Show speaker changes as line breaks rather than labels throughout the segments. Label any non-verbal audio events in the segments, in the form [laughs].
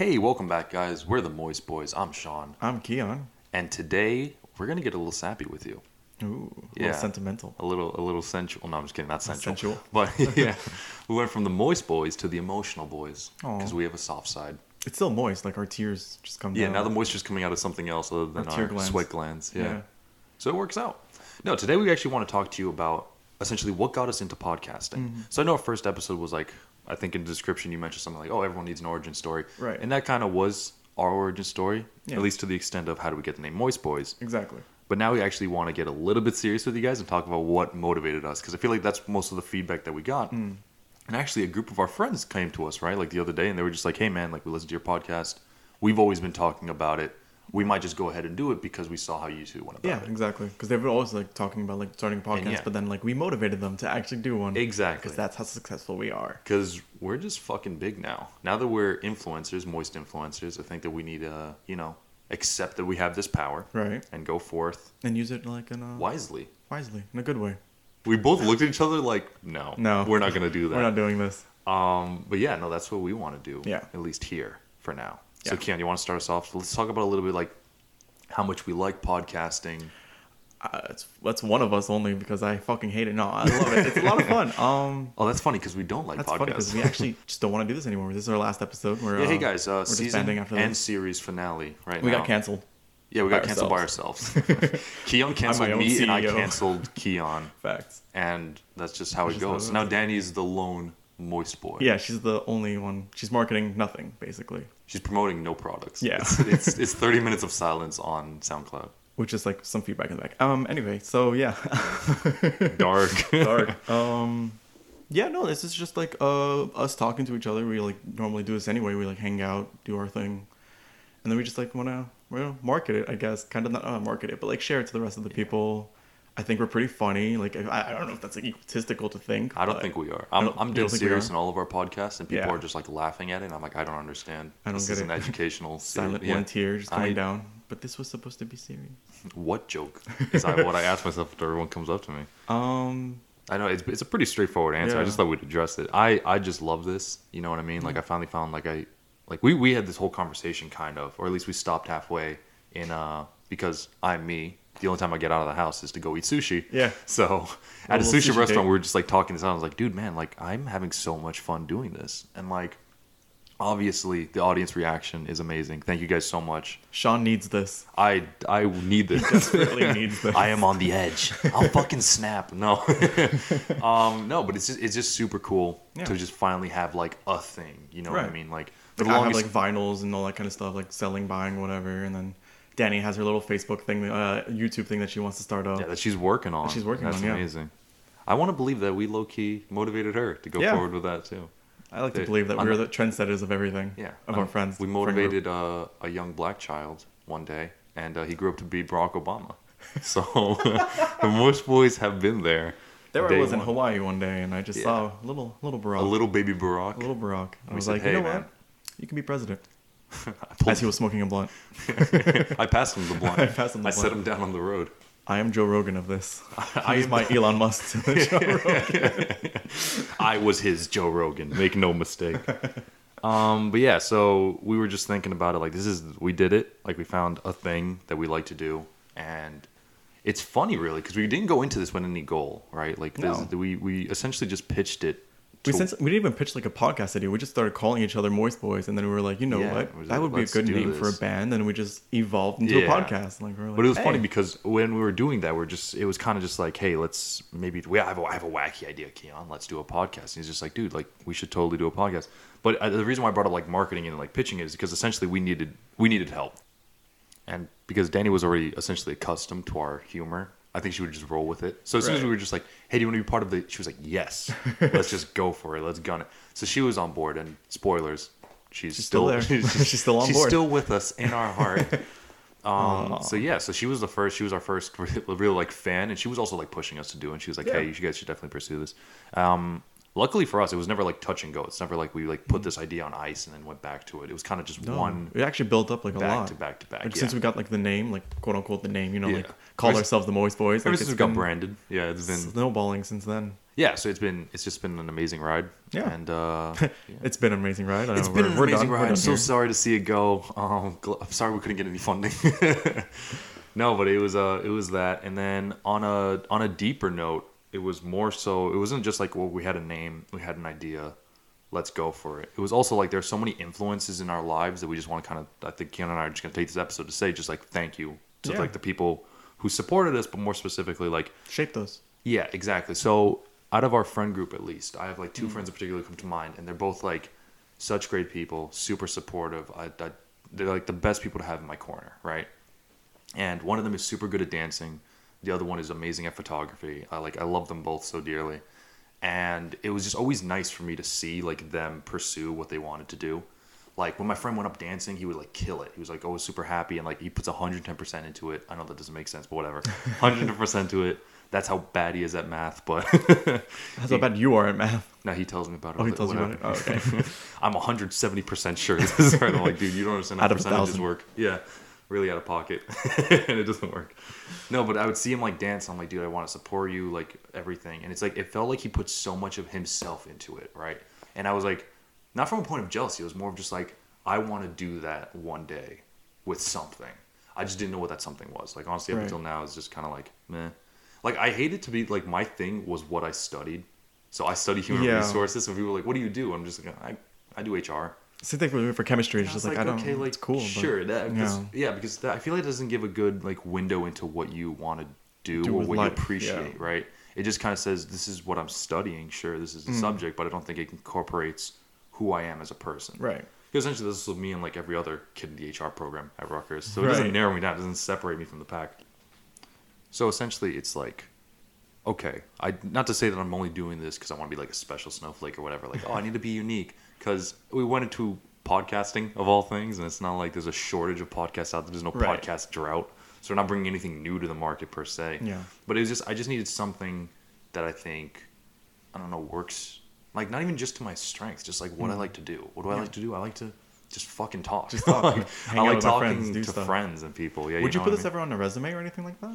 Hey, welcome back, guys. We're the Moist Boys. I'm Sean,
I'm Keon.
and today we're gonna get a little sappy with you.
Ooh, a
Yeah.
little sentimental.
A little, a little sensual. No, I'm just kidding. Not sensual.
sensual. [laughs]
But yeah, [laughs] we went from the Moist Boys to the emotional boys because we have a soft side.
It's still moist, like our tears just come
Yeah,
down.
now the moisture's coming out of something else other than
Our
our,
glands.
sweat glands. Yeah.
Yeah.
So it works out. No, today we actually want to talk to you about essentially what got us into podcasting.
Mm-hmm.
So I know our first episode was like, I think in the description you mentioned something like, oh, everyone needs an origin story.
Right.
And that kind of was our origin story,
Yeah.
at least to the extent of how do we get the name Moist Boys.
Exactly.
But now we actually want to get a little bit serious with you guys and talk about what motivated us because I feel like that's most of the feedback that we got.
Mm.
And actually, a group of our friends came to us right like the other day, and they were just like, "Hey, man, like we listened to your podcast. We've always been talking about it. We might just go ahead and do it because we saw how you two went about
Yeah,
it."
exactly. Because they were always like talking about like starting a podcast,
yeah.
but then like we motivated them to actually do one.
Exactly.
Because that's how successful we are.
Because we're just fucking big now. Now that we're influencers, moist influencers, I think that we need to, you know, accept that we have this power
Right.
and go forth
And use it like in a
wisely.
wisely, in a good way.
We both looked at each other like, no,
No.
we're not gonna do that. [laughs]
We're not doing this.
Um, but yeah, no, that's what we want to do.
Yeah.
At least here for now. So,
Yeah.
Keon, you want to start us off? Let's talk about a little bit like how much we like podcasting.
Uh, it's, that's one of us only because I fucking hate it. No, I love it. It's a lot of fun. [laughs] Um,
Oh, that's funny because we don't like
that's funny
podcasts.
because we actually just don't want to do this anymore. This is our last episode. We're,
yeah, hey
uh,
guys, uh,
we're
season
after
and
this.
series finale right
We
now.
got canceled.
Yeah, we got canceled by ourselves. [laughs] [laughs] Keon canceled me and I canceled Keon,
Facts.
and that's just how
That's
it
just how
goes.
it
now
is.
Danny is the lone moist boy.
Yeah, she's the only one. She's marketing nothing basically,
She's promoting no products.
Yeah.
It's, it's, it's 30 minutes of silence on SoundCloud.
which is like some feedback in the back. Um. Anyway, so yeah, [laughs]
Dark.
dark. [laughs] Um. Yeah, no, this is just like uh us talking to each other. We like normally do this anyway. We like hang out, do our thing, and then we just like wanna well market it. I guess kind of not uh, market it, but like share it to the rest of the people. I think we're pretty funny. Like I, I don't know if that's like egotistical to think.
I don't think we are. I'm, I'm dead
don't think we
serious in all of our podcasts, and people
Yeah.
are just like laughing at it. And I'm like, I don't understand.
I don't
this
get
is
it.
an [laughs] educational
silent
yeah.
one tear just coming
I-
down. But this was supposed to be serious.
What joke [laughs] is I, what I ask myself after everyone comes up to me?
Um.
I know it's, it's a pretty straightforward answer. I just thought we'd address it. I, I just love this. You know what I mean? Like I finally found like I like we, we had this whole conversation kind of, or at least we stopped halfway in uh because I'm me. The only time I get out of the house is to go eat sushi.
Yeah.
So at a sushi,
sushi
restaurant, we were just like talking this out. I was like, dude, man, like I'm having so much fun doing this, and like obviously the audience reaction is amazing. Thank you guys so much.
Sean needs this.
I I need this.
Desperately [laughs] needs this.
I am on the edge. I'll [laughs] fucking snap. No, [laughs] um, no, but it's just it's just super cool
Yeah.
to just finally have like a thing. You know what I mean? Like the
Like I have like vinyls and all that kind of stuff, like selling, buying, whatever. And then Danny has her little Facebook thing, uh, YouTube thing that she wants to start up.
yeah, that she's working on.
she's working
That's
on, That's
amazing. I want to believe that we low key motivated her to go
Yeah.
forward with that too.
I like to believe that we're the trendsetters of everything.
Yeah,
Of
um,
our friends.
We motivated uh, a young black child one day, and uh, he grew up to be Barack Obama. [laughs] So the [laughs] most boys have been there.
There I was in. Hawaii one day, and I just
Yeah.
saw a little, little Barack,
A little baby Barack.
a little Barack. I
We
was
said,
like,
"Hey,
you know
man."
what? You can be president. As he was smoking a blunt. [laughs]
I passed him the blunt. [laughs]
I passed him the
I set
blunt.
him down on the road.
I am Joe Rogan of this. [laughs]
I am
my Elon Musk. to the Joe
I was his Joe Rogan. Make no mistake. Um, but yeah, so we were just thinking about it. Like this is we did it. Like we found a thing that we like to do, and it's funny really because we didn't go into this with any goal, right? Like this,
No.
we we essentially just pitched it.
We, since, we didn't even pitch like a podcast idea. We just started calling each other Moist Boys, and then we were like, you know
Yeah,
what? That
like,
would be a
let's
good
do
name for a
this.
band. And we just evolved into
Yeah.
a podcast. Like, we were like,
But it was funny
hey.
because when we were doing that, we're just it was kind of just like, hey, let's maybe we I have a, I have a wacky idea, Keon. Let's do a podcast. And he's just like, dude, like we should totally do a podcast. But uh, the reason why I brought up like marketing and like pitching is because essentially we needed we needed help, and because Danny was already essentially accustomed to our humor. I think she would just roll with it. So as soon as
Right.
we were just like, "Hey, do you want to be part of the?" She was like, "Yes, [laughs] let's just go for it. Let's gun it." So she was on board. And spoilers, she's,
She's still there. [laughs] [laughs] She's still on
she's
board.
She's still with us in our heart. Um, so yeah, so she was the first. She was our first real, real like fan, and she was also like pushing us to do. it. And she was like,
Yeah.
"Hey, you guys should definitely pursue this." Um, luckily for us, it was never like touch and go. It's never like we like put this idea on ice and then went back to it. It was kind of just
No,
one
it actually built up like a
back
lot.
to back to back.
Like
yeah.
since we got like the name, like quote unquote the name, you know,
Yeah.
like call
Ever
ourselves the Moist Boys.
Ever
Like,
since
it's
we got branded, yeah, it's been
snowballing since then.
yeah. So it's been it's just been an amazing ride.
Yeah.
and uh, [laughs]
It's been an amazing ride. I
It's
know,
been
we're-
an
we're
amazing
done.
Ride. I'm so sorry to see it go. Um, I'm sorry we couldn't get any funding. [laughs] no, but it was uh, it was that, and then on a on a deeper note, it was more so. It wasn't just like well, we had a name, we had an idea, let's go for it. It was also like there's so many influences in our lives that we just want to kind of. I think Keon and I are just gonna take this episode to say just like thank you to
Yeah.
like the people who supported us, but more specifically like
Shape those.
yeah, exactly. So out of our friend group, at least, I have like two mm. friends in particular come to mind, and they're both like such great people, super supportive. I, I, they're like the best people to have in my corner, right? And one of them is super good at dancing. The other one is amazing at photography. I like I love them both so dearly, and it was just always nice for me to see like them pursue what they wanted to do. Like when my friend went up dancing, he would like kill it. He was like always super happy and like he puts 110% into it. I know that doesn't make sense, but whatever. [laughs] 110% to it. That's how bad he is at math, but [laughs]
That's how bad you are at math.
now he tells me about it.
Oh, he tells you about it. Oh, okay. [laughs]
I'm 170% sure this is right. I'm like, dude, you don't understand how
Out of a
percentages work. Yeah, really out of pocket. [laughs] and it doesn't work. No, but I would see him like dance. I'm like, dude, I want to support you, like everything. And it's like, it felt like he put so much of himself into it, right? And I was like, not from a point of jealousy. It was more of just like, I want to do that one day with something. I just didn't know what that something was. Like, honestly, up
Right.
until now, it's just kind of like, meh. Like, I hated to be like, my thing was what I studied. So I study human
Yeah.
resources. So people were like, what do you do? I'm just like, I, I do HR.
Same thing for, for chemistry. It's just
was
like, I don't.
okay, like
it's cool. but-
sure, that, 'cause-
yeah.
yeah, because that, I feel like it doesn't give a good like window into what you want to do,
Do
or what
life,
you appreciate,
yeah.
right? It just kind of says this is what I'm studying. Sure, this is the
Mm.
subject, but I don't think it incorporates who I am as a person.
Right.
Because essentially, this is me and like every other kid in the HR program at Rutgers. So it doesn't narrow me down. It doesn't separate me from the pack. So essentially, it's like, okay, I not to say that I'm only doing this because I want to be like a special snowflake or whatever. Like, oh, I need to be unique because we went into podcasting of all things, and it's not like there's a shortage of podcasts out there. There's no
Right.
podcast drought, so we're not bringing anything new to the market per se.
Yeah.
But it was just I just needed something that I think I don't know works like not even just to my strengths, just like what I mm. like to do. What do I.
Yeah.
like to do? I like to just fucking talk.
Just talk. [laughs]
Like, I like talking
friends,
to friends and people. Yeah.
Would you
know
put this
I mean?
ever on a resume or anything like that?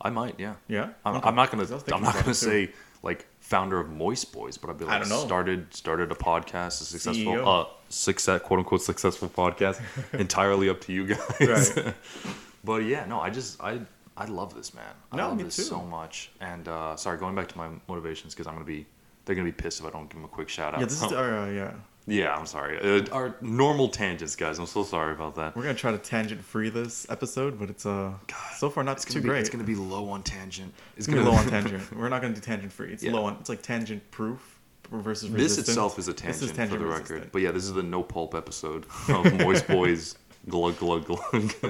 I might. Yeah.
Yeah.
I'm,
Okay.
I'm not gonna.
'Cause I was
I'm not gonna
say. too.
Like founder of Moist Boys, but I'd be like
I don't know.
started started a podcast, a successful,
CEO.
uh, success quote unquote successful podcast. [laughs] entirely up to you guys.
Right. [laughs]
but yeah, no, I just I I love this man. I
No,
love
me
this
too.
so much. And uh, sorry, going back to my motivations because I'm gonna be they're gonna be pissed if I don't give them a quick shout out.
Yeah, this is our uh, yeah.
Yeah, I'm sorry. Uh, our normal tangents, guys. I'm so sorry about that.
We're gonna try to tangent free this episode, but it's uh so far not
It's
too
be
great.
it's gonna be low on tangent.
It's gonna be low [laughs] on tangent. We're not gonna do tangent free. It's
Yeah.
low on. It's like tangent proof versus
This itself is a tangent,
is tangent
for the
resistant.
record. But yeah, this is the no pulp episode [laughs] of Moist Boys. glug glug glug.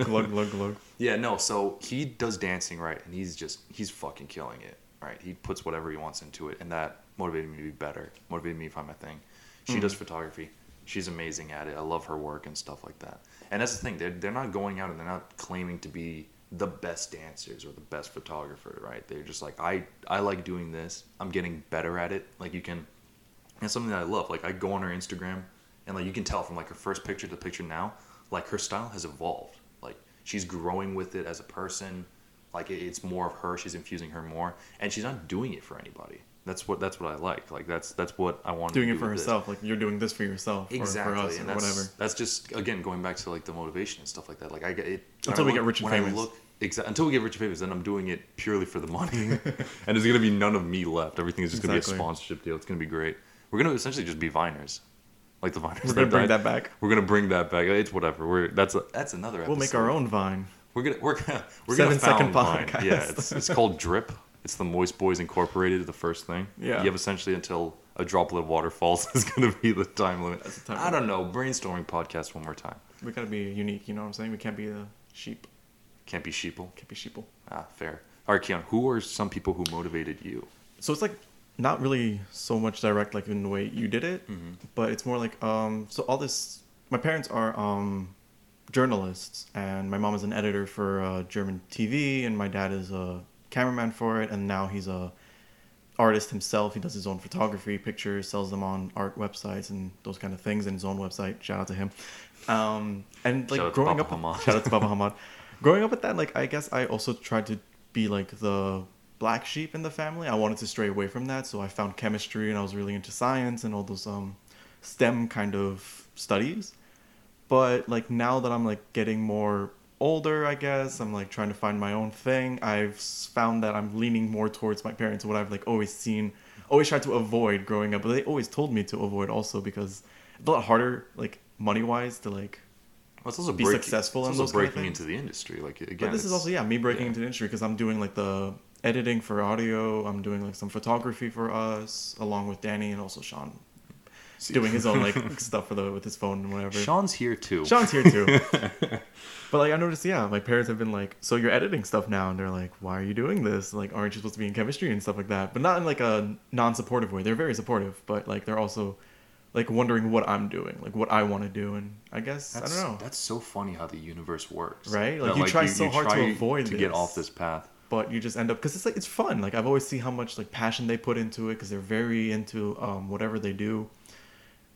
glug glug glug.
yeah, no. So he does dancing right, and he's just he's fucking killing it. Right, he puts whatever he wants into it, and that motivated me to be better. Motivated me to find my thing. She
Mm.
does photography. She's amazing at it. I love her work and stuff like that. And that's the thing. They're they're not going out and they're not claiming to be the best dancers or the best photographer. Right? They're just like I I like doing this. I'm getting better at it. Like you can and something that I love. Like I go on her Instagram, and like you can tell from like her first picture to the picture now, like her style has evolved. Like she's growing with it as a person. Like it, it's more of her. She's infusing her more, and she's not doing it for anybody. That's what that's what I like. Like that's that's what I want.
Doing
to
it
do
for
with this.
herself, like you're doing this for yourself,
Exactly,
or for us,
and
or
that's
whatever.
that's just again going back to like the motivation and stuff like that. Like I get it
Until
I
we get rich and
when I
famous.
look- exa- until we get rich and famous, then I'm doing it purely for the money, [laughs] and there's gonna be none of me left. Everything is just gonna be a sponsorship deal. It's gonna be great. We're gonna essentially just be Viners, like the Viners.
We're gonna bring
died.
that back.
We're gonna bring that back. It's whatever. We're that's a, that's another. Episode.
We'll make our own Vine.
We're gonna we're [laughs] gonna we're
Seven
gonna
second
found Vine. Yeah, it's it's called Drip. [laughs] It's the Moist Boys Incorporated. The first thing.
Yeah.
You have essentially until a droplet of water falls [laughs] is gonna be the time limit.
That's the time
I don't know. Brainstorming podcast one more time.
We gotta be unique. You know what I'm saying? We can't be a sheep.
Can't be sheeple.
Can't be sheeple.
Ah, fair. All right, Keon. Who are some people who motivated you?
So it's like not really so much direct like in the way you did it,
Mm-hmm.
but it's more like um. So all this, my parents are um, journalists, and my mom is an editor for uh, German TV, and my dad is a cameraman for it, and now he's a artist himself. He does his own photography, pictures, sells them on art websites and those kind of things, and his own website. Shout out to him. Um, and like growing up,
Hamad.
shout out to Baba Hamad. [laughs] Growing up with that, like I guess I also tried to be like the black sheep in the family. I wanted to stray away from that, so I found chemistry, and I was really into science and all those um, STEM kind of studies. But like now that I'm like getting more older, I guess I'm like trying to find my own thing. I've found that I'm leaning more towards my parents. What I've like always seen, always tried to avoid growing up, but they always told me to avoid also because it's a lot harder, like money wise, to like.
Well, it's also
be
breaking-
successful
it's
in
also
those kind of
breaking into the industry. Like again,
But this is also yeah me breaking
yeah.
into the industry because I'm doing like the editing for audio. I'm doing like some photography for us along with Danny and also Sean doing his own like [laughs] stuff for the with his phone and whatever.
Sean's here too.
Sean's here too. [laughs] but like I noticed, yeah, my parents have been like, "So you're editing stuff now?" And they're like, "Why are you doing this? Like, aren't you supposed to be in chemistry and stuff like that?" But not in like a non-supportive way. They're very supportive, but like they're also like wondering what I'm doing, like what I want to do, and I guess
That's,
I don't know.
That's so funny how the universe works.
Right? Like, you try so hard to avoid
to get off this path.
but you just end up because it's like it's fun. Like I've always seen how much like passion they put into it because they're very into um, whatever they do,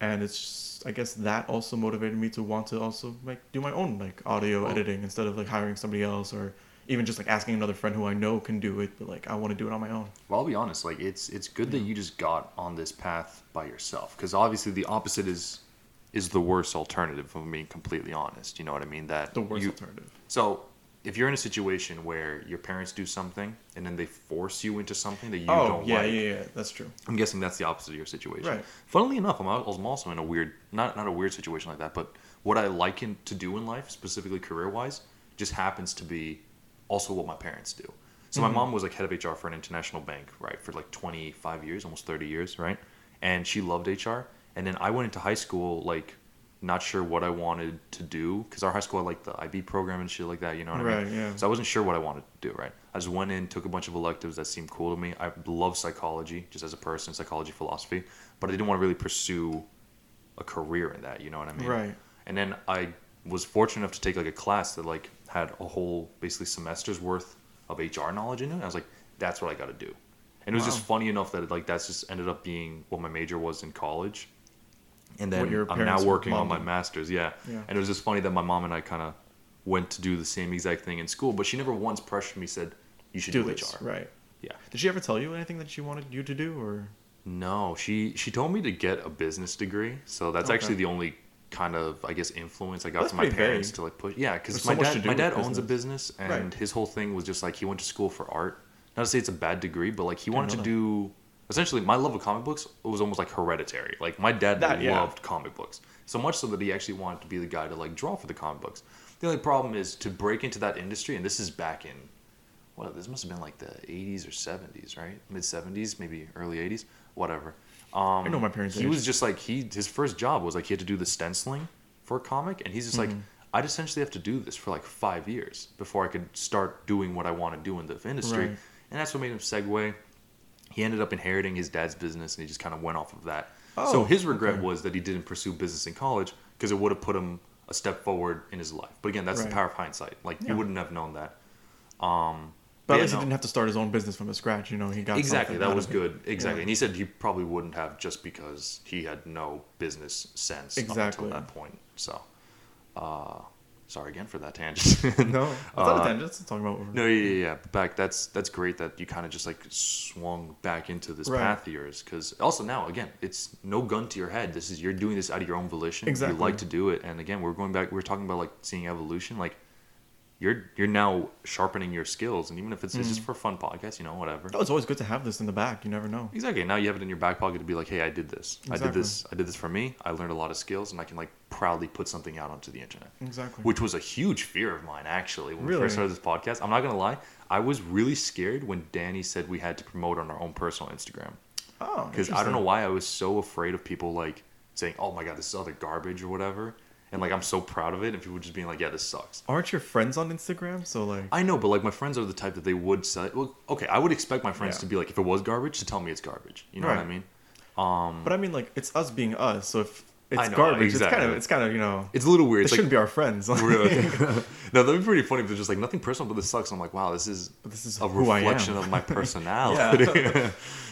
and it's just, I guess that also motivated me to want to also like do my own like audio
Well-
editing instead of like hiring somebody else or even just like asking another friend who I know can do it, but like I want to do it on my own.
Well, I'll be honest. Like it's it's good that you just got on this path by yourself because obviously the opposite is is the worst alternative. If I'm being completely honest, you know what I mean. That
The worst
you,
alternative.
So if you're in a situation where your parents do something and then they force you into something that you
oh
don't
yeah,
like,
yeah, yeah, that's true.
I'm guessing that's the opposite of your situation.
Right.
Funnily enough, I'm, I'm also in a weird, not not a weird situation like that, but what I like in, to do in life, specifically career wise, just happens to be also what my parents do. So
Mhm.
my mom was like head of HR for an international bank, right, for like 25 years, almost 30 years, right, and she loved HR. And then I went into high school like not sure what I wanted to do because our high school had like the IB program and shit like that. You know what I
Right,
mean?
yeah.
So I wasn't sure what I wanted to do. Right. I just went in, took a bunch of electives that seemed cool to me. I love psychology just as a person, psychology, philosophy, but I didn't want to really pursue a career in that. You know what I mean?
Right.
And then I was fortunate enough to take like a class that like had a whole basically semester's worth of HR knowledge in it. I was like, that's what I got to do. And it was just funny enough that like that's just ended up being what my major was in college. And then I'm now working on my master's. Yeah.
Yeah.
And it was just funny that my mom and I kind of went to do the same exact thing in school, but she never once pressured me said you should do,
Do this
HR.
right.
Yeah.
Did she ever tell you anything that she wanted you to do or?
No, she she told me to get a business degree. So that's
Okay.
actually the only kind of I guess influence I got
That's
from my parents
vague.
to like push. Yeah, because
There's
my
so
dad my dad owns a business. and
Right.
his whole thing was just like he went to school for art. Not to say it's a bad degree, but like he
Didn't
wanted to
know
do. Essentially, my love of comic books was almost like hereditary. Like my dad
That, yeah.
loved comic books so much so that he actually wanted to be the guy to like draw for the comic books. The only problem is to break into that industry, and this is back in what this must have been like the 80s or 70s, right? Mid 70s, maybe early 80s, whatever. Um,
I know my parents'
He
age.
was just like he his first job was like he had to do the stenciling for a comic, and he's just like
Mhm.
I'd essentially have to do this for like five years before I could start doing what I want to do in the industry,
Right.
and that's what made him segue. He ended up inheriting his dad's business, and he just kind of went off of that.
Oh,
so his regret
okay.
was that he didn't pursue business in college because it would have put him a step forward in his life. But again, that's
Right.
the power of hindsight. Like
Yeah.
you wouldn't have known that. Um,
But at
yeah,
least
no.
he didn't have to start his own business from scratch. You know, he got
exactly that was good exactly
Yeah.
and he said he probably wouldn't have just because he had no business sense
Exactly.
up until that point so uh sorry again for that tangent [laughs]
No, it's not
Uh,
a tangent. It's talking about.
no yeah yeah, yeah back that's that's great that you kind of just like swung back into this
Right.
path of yours because also now again it's no gun to your head this is you're doing this out of your own volition
Exactly.
you like to do it and again we're going back we're talking about like seeing evolution like you're you're now sharpening your skills and even if it's, it's just
Mhm.
for a fun podcast you know whatever
Oh, it's always good to have this in the back. You never know.
Exactly. Now you have it in your back pocket to be like, hey, I did this. I did this. I did this for me. I learned a lot of skills, and I can like proudly put something out onto the internet.
Exactly.
Which was a huge fear of mine, actually, when we first started this podcast. I'm not gonna lie. I was really scared when Danny said we had to promote on our own personal Instagram
oh,
because I don't know why I was so afraid of people like saying, "Oh my god, this is other garbage" or whatever. And like I'm so proud of it, and people just being like, "Yeah, this sucks."
Aren't your friends on Instagram? So like,
I know, but like my friends are the type that they would say. Well, okay, I would expect my friends
Yeah.
to be like, if it was garbage, to tell me it's garbage. You know what I mean? Um,
but I mean, like, it's us being us. So if it's
know,
garbage. It's kind of it's kind of you know.
It's a little weird. It like,
shouldn't be our friends. [laughs]
Really? [laughs] no, that'd be pretty funny if they're just like nothing personal, but this sucks. I'm like, wow, this is
But this is
a
who I am.
reflection of my [laughs] personality.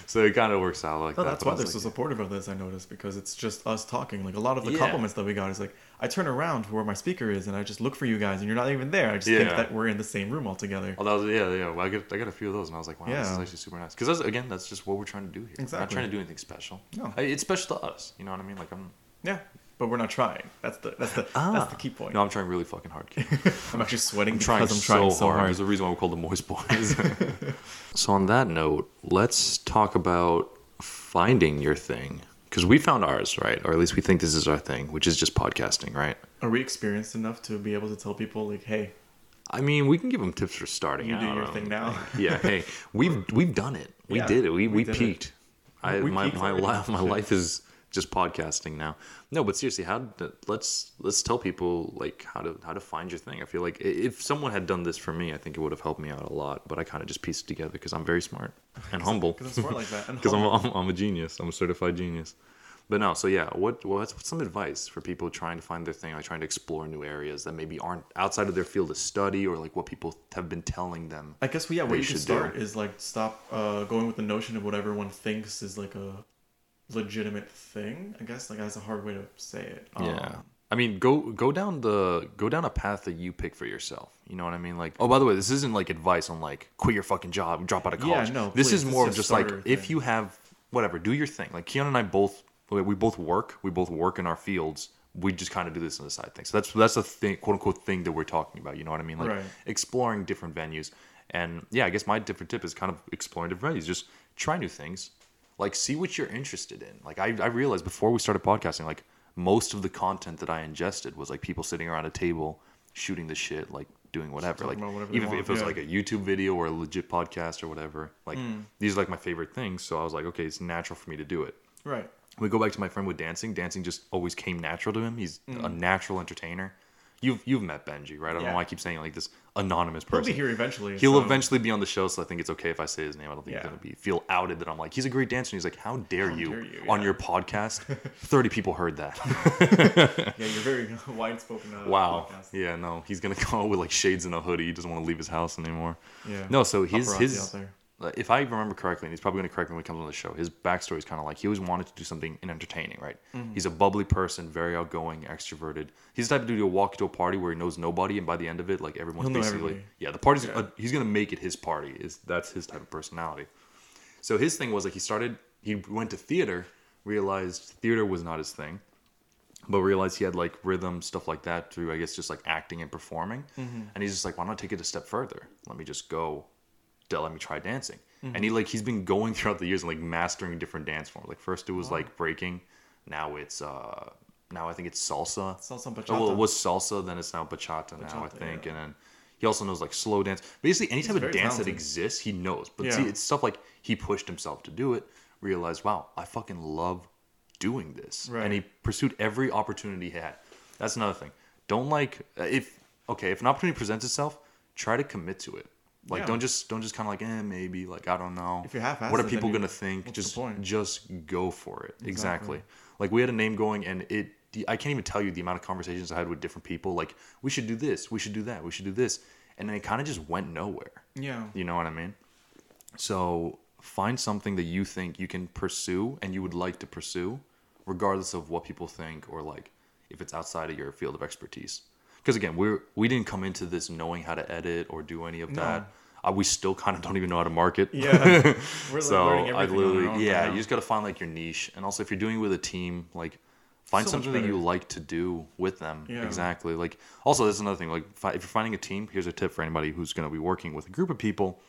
So it kind of works out like that.
that's
but
why they're
was
so supportive of this. I noticed because it's just us talking. Like a lot of the
Yeah.
compliments that we got is like, I turn around to where my speaker is, and I just look for you guys, and you're not even there. I just think that we're in the same room all together.
Oh, that was yeah, yeah. Well, I got I got a few of those, and I was like, wow, this is actually super nice. Because again, that's just what we're trying to do here. We're not trying to do anything special.
No.
I- it's special to us. You know what I mean? Like I'm.
Yeah, but we're not trying. That's the that's the that's the key point.
Ah. No, I'm trying really fucking hard. [laughs]
I'm actually sweating
I'm trying,
because I'm trying so, hard.
There's a reason why we're called the Moist Boys. [laughs] so on that note, let's talk about finding your thing. Because we found ours, right? Or at least we think this is our thing, which is just podcasting, right?
Are we experienced enough to be able to tell people like, hey,
I mean, we can give them tips for starting
You
out.
do your
I
thing now.
think- [laughs] yeah. Hey, we've we've done it. We
Yeah,
did it. We
we
we,
did it.
peaked. I
We
my
peaked
my
already.
life my life is just podcasting now. No, but seriously, how let's let's tell people like how to how to find your thing. I feel like if someone had done this for me, I think it would have helped me out a lot. But I kind of just pieced it together because I'm very smart [laughs] and humble.
because I'm smart like that. And [laughs]
Because I'm. I'm I'm a genius. I'm a certified genius. But no, so yeah, what what's, what's some advice for people trying to find their thing, like trying to explore new areas that maybe aren't outside of their field of study, or like what people have been telling them?
I guess yeah,
they
where you should
should do.
start is like stop uh, going with the notion of what everyone thinks is like a legitimate thing. I guess like that's a hard way to say it. Um,
Yeah. I mean, go go down the go down a path that you pick for yourself. You know what I mean? Like, oh, by the way, this isn't like advice on like quit your fucking job, drop out of
Yeah,
college.
no,
this
please,
is more of just like
starter
if you have whatever, do your thing. Like Keon and I both we we both work, we both work in our fields. We just kind of do this on the side thing. So that's that's the thing, quote unquote thing that we're talking about. You know what I mean? Like
Right.
exploring different venues. And yeah, I guess my different tip is kind of exploring different venues. Just try new things. Like see what you're interested in. Like I, I realized before we started podcasting, like most of the content that I ingested was like people sitting around a table shooting the shit, like doing whatever. Like
whatever
even if, if it was
yeah.
like a YouTube video or a legit podcast or whatever. Like
Hmm.
these are like my favorite things. So I was like, okay, it's natural for me to do it.
Right.
We go back to my friend with dancing. Dancing just always came natural to him. He's a natural entertainer. You've you've met Benji, right? I don't know
Hmm.
Why I keep saying like this anonymous person.
He'll be here eventually.
He'll
so-
eventually be on the show, so I think it's okay if I say his name. I don't think
Yeah.
he's gonna be feel outed that I'm like he's a great dancer. And he's like, how dare you,
dare you,
on
yeah.
your podcast? [laughs] Thirty people heard that. [laughs]
Yeah, you're very [laughs] wide spoken. Uh,
wow.
podcast.
Yeah, no, he's gonna come out with like shades and a hoodie. He doesn't want to leave his house anymore.
Yeah.
No, so his
Paparazzi
his
out there.
If I remember correctly, and he's probably going to correct me when he comes on the show, his backstory is kind of like he always wanted to do something in entertaining, right?
Mm-hmm.
He's a bubbly person, very outgoing, extroverted. He's the type of dude who'll walk to a party where he knows nobody, and by the end of it, like everyone's
He'll
basically yeah, the party's
Yeah.
uh, he's going to make it his party. Is that's his type of personality. So his thing was like he started, he went to theater, realized theater was not his thing, but realized he had like rhythm stuff like that through I guess just like acting and performing,
Mm-hmm.
and he's just like, why not take it a step further? Let me just go, let me try dancing,
Mm-hmm.
and he like he's been going throughout the years and like mastering different dance forms. Like first it was like breaking, now it's uh now I think it's salsa.
Salsa and
Oh, well, it was salsa, then it's now bachata, now I think,
yeah.
and then he also knows like slow dance. Basically, any type of dance that exists, he knows. But
Yeah.
see, it's stuff like he pushed himself to do it. Realized, wow, I fucking love doing this,
Right.
and he pursued every opportunity he had. That's another thing. Don't like if okay if an opportunity presents itself, try to commit to it. Like
Yeah.
don't just don't just kind of like eh maybe like I don't know.
If you're half-assed,
what are people gonna think? Just just go for it. Exactly. Like we had a name going, and it. I can't even tell you the amount of conversations I had with different people. Like we should do this, we should do that, we should do this, and then it kind of just went nowhere.
Yeah.
You know what I mean? So find something that you think you can pursue and you would like to pursue, regardless of what people think or like if it's outside of your field of expertise. Because again, we're we didn't come into this knowing how to edit or do any of that. Uh, we still kind of don't even know how to market.
Yeah. We're [laughs]
so
learning
I literally, yeah,
right
you just got to find like your niche, and also if you're doing it with a team, like find
So
something that you like to do with them.
Yeah.
Exactly. Like also, this is another thing. Like if you're finding a team, here's a tip for anybody who's going to be working with a group of people: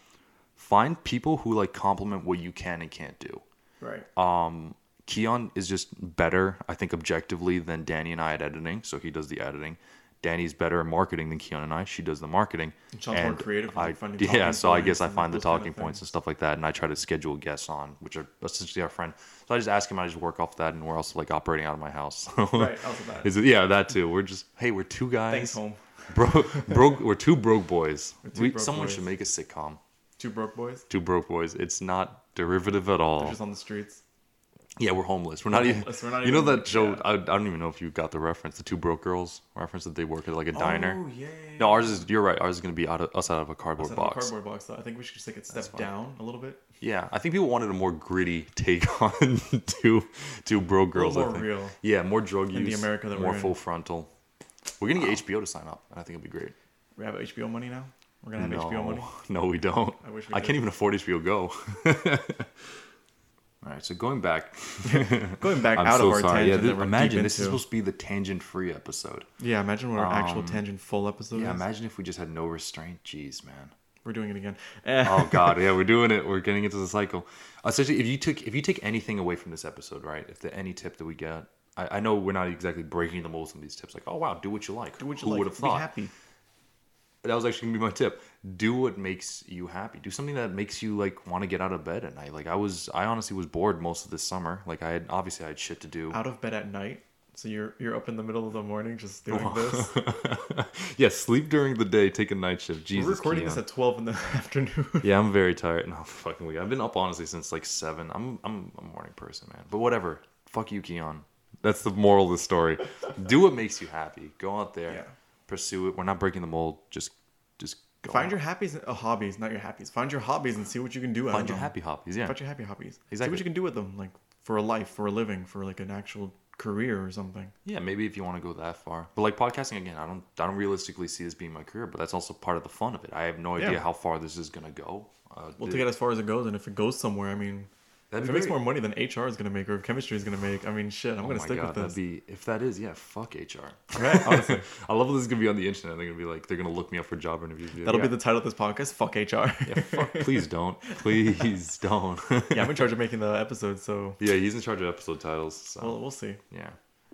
find people who like complement what you can and can't do.
Right.
Um, Keon is just better, I think, objectively than Danny and I at editing. So he does the editing. Danny's better at marketing than Keon and I. She does the marketing.
And Sean's more creative
I, yeah, so I guess I find the
those kind of
talking points and stuff like that, and I try to schedule guests on, which are essentially our friend. So I just ask him, I just work off that, and we're also like operating out of my house. [laughs]
Right. Also that.
Is it, yeah, that too. We're just hey, we're two guys.
Thanks, home. [laughs]
Bro, broke. We're two broke boys.
two
We,
broke
someone
boys.
should make a sitcom.
Two broke boys.
Two broke boys. It's not derivative at all.
Just on the streets.
Yeah, we're homeless. We're not even.
We're not
you know that show?
yeah.
I, I don't even know if you got the reference. The two broke girls reference that they work at like a diner.
Oh yeah. yeah,
No, ours is. You're right. Ours is gonna be out of us out of a cardboard
of a
box.
cardboard box. Though. I think we should just take it step down a little bit.
Yeah, I think people wanted a more gritty take [laughs] on two two broke girls.
more
I think.
real.
Yeah, more drug
In the
use.
America that
more
we're in.
full frontal. We're gonna get HBO to sign up, and I think it'll be great.
We have HBO money now. We're gonna have
no,
HBO money.
no, we don't.
I wish we
I can't even afford HBO Go. [laughs] All right, so going back, [laughs]
Going back [laughs] out
so
of our
sorry.
tangent
Yeah,
we're
imagine this is supposed to be the tangent-free episode.
Yeah, imagine what our actual
Um,
tangent full episode
Yeah,
is.
imagine if we just had no restraint. Jeez, man.
We're doing it again.
Oh [laughs] God, yeah, we're doing it. We're getting into the cycle. Essentially, if you took if you take anything away from this episode, right? If the any tip that we get, I, I know we're not exactly breaking the mold on these tips. Like, oh wow, do what you like.
do what you
Who
like.
would have
Be happy.
That was actually gonna be my tip. Do what makes you happy. Do something that makes you like want to get out of bed at night. Like I was, I honestly was bored most of this summer. Like I had obviously I had shit to do.
Out of bed at night. So you're you're up in the middle of the morning just doing [laughs] this.
yeah, sleep during the day, take a night shift. Jesus,
We're recording
Keon.
this at twelve in the [laughs] afternoon.
Yeah, I'm very tired. No, [laughs] fucking week. I've been up honestly since like seven. I'm I'm a morning person, man. But whatever. Fuck you, Keon. That's the moral of the story. Do what makes you happy. Go out there,
Yeah.
Pursue it. We're not breaking the mold. Just just go
Find
out.
your happies, uh, hobbies, not your happies. Find your hobbies and see what you can do.
find your
them.
happy hobbies. Yeah,
Find your happy hobbies. See
Exactly.
what you can do with them, like for a life, for a living, for like an actual career or something.
yeah. Maybe if you want to go that far. But like podcasting again, I don't I don't realistically see this being my career. But that's also part of the fun of it. I have no idea
Yeah.
how far this is gonna go. Uh,
Well, to get as far as it goes, and if it goes somewhere, I mean,
that'd
if it makes more money than HR is gonna make or chemistry is gonna make, I mean, shit, I'm
Oh
gonna stick
God,
with
that'd
this.
be if that is yeah. Fuck HR. [laughs]
Right? Honestly, [laughs]
I love this is gonna be on the internet. They're gonna be like, they're gonna look me up for job interviews.
That'll
yeah,
be the title of this podcast. Fuck HR.
Yeah, fuck, [laughs] please don't. Please don't.
yeah, I'm in charge of making the episode, so
yeah, he's in charge of episode titles. So
we'll, we'll see.
yeah,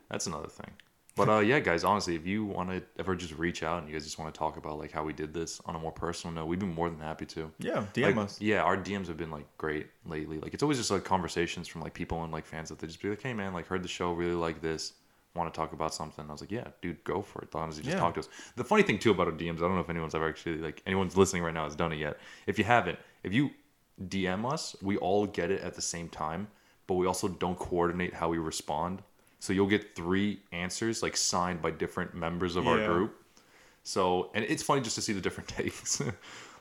that's another thing. But uh, yeah, guys, honestly, if you want to ever just reach out and you guys just want to talk about like how we did this on a more personal note, we'd be more than happy to.
Yeah, DM
Like,
us.
Yeah, our DMs have been like great lately. Like it's always just like conversations from like people and like fans that they just be like, "Hey man, like heard the show, really like this, want to talk about something." I was like, "Yeah, dude, go for it." Honestly, just
Yeah.
talk to us. The funny thing too about our DMs, I don't know if anyone's ever actually like anyone's listening right now has done it yet. If you haven't, if you DM us, we all get it at the same time, but we also don't coordinate how we respond. So you'll get three answers like signed by different members of our group. So and it's funny just to see the different [laughs] takes.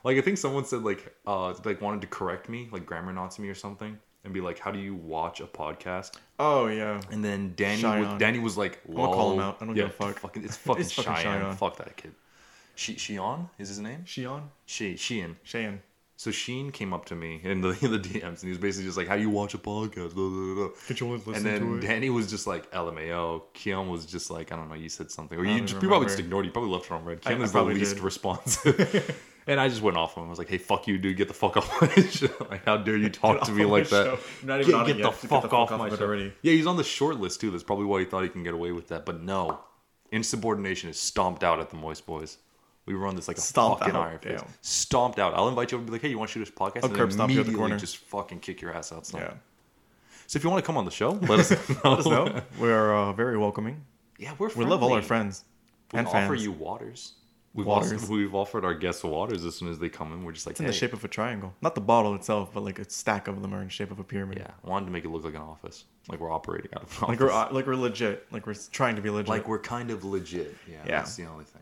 like I think someone said like uh like wanted to correct me, like grammar Nazi me or something, and be like, "How do you watch a podcast?"
Oh yeah.
And then Danny was, Danny was like,
gonna call him out. I don't
yeah,
give a fuck.
Fucking, it's [laughs] fucking
It's
Cheyenne. Fuck that kid. She Shion is his name.
Shion,
She Sheehan. So Sheen came up to me in the [laughs] in the DMs and he was basically just like, "How do you watch a podcast?" Blah, blah, blah.
Could you listen
And then
to it?
Danny was just like LMAO. Keon was just like, I don't know, you said something. Or you, just, you probably just ignored it. You probably left it on red. Keon is the least
did.
responsive. [laughs] and I just went off on him. I was like, hey, fuck you, dude. Get the fuck off my [laughs] show. Like, how dare you talk to me like that?
not even
Get,
on it
get the
yet, so
fuck off my
of
show.
already.
Yeah, he's on the short list too. That's probably why he thought he can get away with that. But no, insubordination is stomped out at the Moist Boys. We run this like a
Stomped
fucking
out,
iron fist.
damn.
Stomped out. I'll invite you over and be like, hey, you want to shoot this podcast?
I'll
and
curb stomp you at the corner.
just fucking kick your ass outside.
Yeah.
So if you want to come on the show, [laughs] [laughs] let us know.
Let us know. [laughs] We're uh, very welcoming.
Yeah, we're
We love all our
friendly.
friends
We
and
offer
fans.
you waters. We've
Waters.
Also, we've offered our guests waters as soon as they come in. We're just like,
It's in the shape of a triangle. Not the bottle itself, but like a stack of them are in shape of a pyramid.
Yeah, I wanted to make it look like an office, like we're operating out of an
Like we're uh, like we're legit. Like we're trying to be legit.
like we're kind of legit. Yeah,
Yeah.
that's the only thing.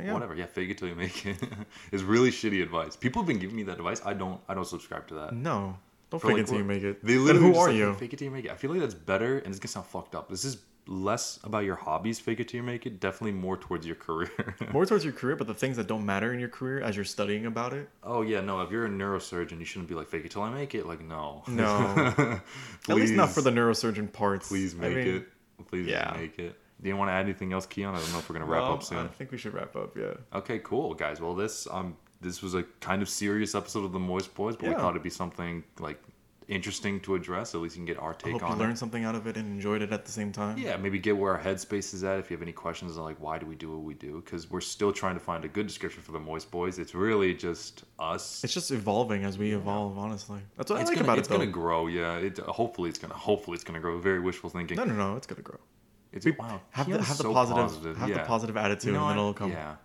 Yeah.
Whatever. Yeah, fake it till you make it. [laughs] it's really shitty advice. People have been giving me that advice. I don't. I don't subscribe to that.
No, don't
For,
fake
like,
it till you make it.
They
Then
literally
who are
like,
you?
Fake it till you make it. I feel like that's better, and it's gonna sound fucked up. This is less about your hobbies. Fake it till you make it. Definitely more towards your career. [laughs]
More towards your career, but the things that don't matter in your career as you're studying about it.
oh yeah, no. If you're a neurosurgeon, you shouldn't be like fake it till I make it. Like no.
No. [laughs] At least not for the neurosurgeon parts.
Please
I
make
mean,
it. Please
yeah.
make it. Do you want to add anything else, Keon? I don't know if we're gonna wrap
well,
up soon.
I think we should wrap up. Yeah.
Okay, cool, guys. Well, this um this was a kind of serious episode of the Moist Boys, but we thought it'd be something like interesting to address. At least you can get our
I
take
hope you
on
learned
it.
something out of it and enjoyed it at the same time.
Yeah, maybe get where our headspace is at. If you have any questions on like why do we do what we do, because we're still trying to find a good description for the Moist Boys. It's really just us.
It's just evolving as we evolve. Honestly, that's what
It's
I like
gonna,
about
it's
it. Though.
gonna grow. Yeah. It hopefully it's gonna hopefully it's gonna grow. Very wishful thinking.
No, no, no. It's gonna grow.
It's
We-
wow.
have the have the
so
positive, have
yeah.
the positive attitude,
You know
and then it'll come
Yeah.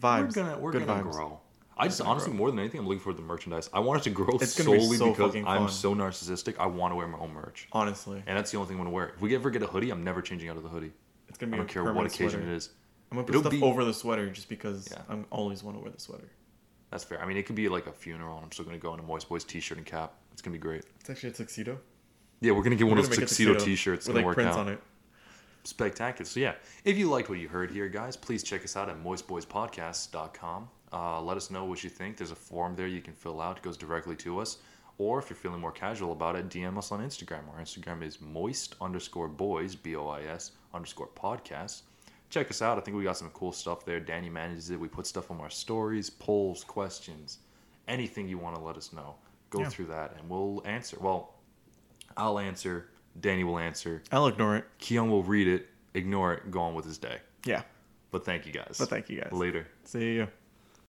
vibes.
We're gonna we're
good
gonna
vibes.
grow. I just honestly,
grow.
more than anything, I'm looking forward to the merchandise. I want it to grow
It's gonna be
solely
so
because I'm so narcissistic. I want to wear my own merch,
Honestly,
and that's the only thing I'm gonna wear. If we ever get a hoodie, I'm never changing out of the hoodie.
it's gonna be.
I
don't
care what occasion
sweater.
it is.
I'm gonna put
It'll
stuff
be-
over the sweater just because
Yeah.
I'm always want to wear the sweater.
That's fair. I mean, it could be like a funeral, and I'm still gonna go in a Moist Boys t-shirt and cap. It's gonna be great.
It's actually a tuxedo.
Yeah, we're gonna get one
We're
of
gonna
those tuxedo, t-shirts.
With like
work
prints
out.
on it.
Spectacular. So yeah, if you liked what you heard here, guys, please check us out at moistboyspodcast.com. Uh, let us know what you think. There's a form there you can fill out. It goes directly to us. Or if you're feeling more casual about it, DM us on Instagram. Our Instagram is moist underscore boys, B-O-I-S underscore podcast. Check us out. I think we got some cool stuff there. Danny manages it. We put stuff on our stories, polls, questions, anything you want to let us know. Go
Yeah.
through that and we'll answer. Well, I'll answer. Danny will answer.
I'll ignore it.
Keon will read it, ignore it, go on with his day.
Yeah,
But thank you guys.
but thank you guys.
Later.
See you.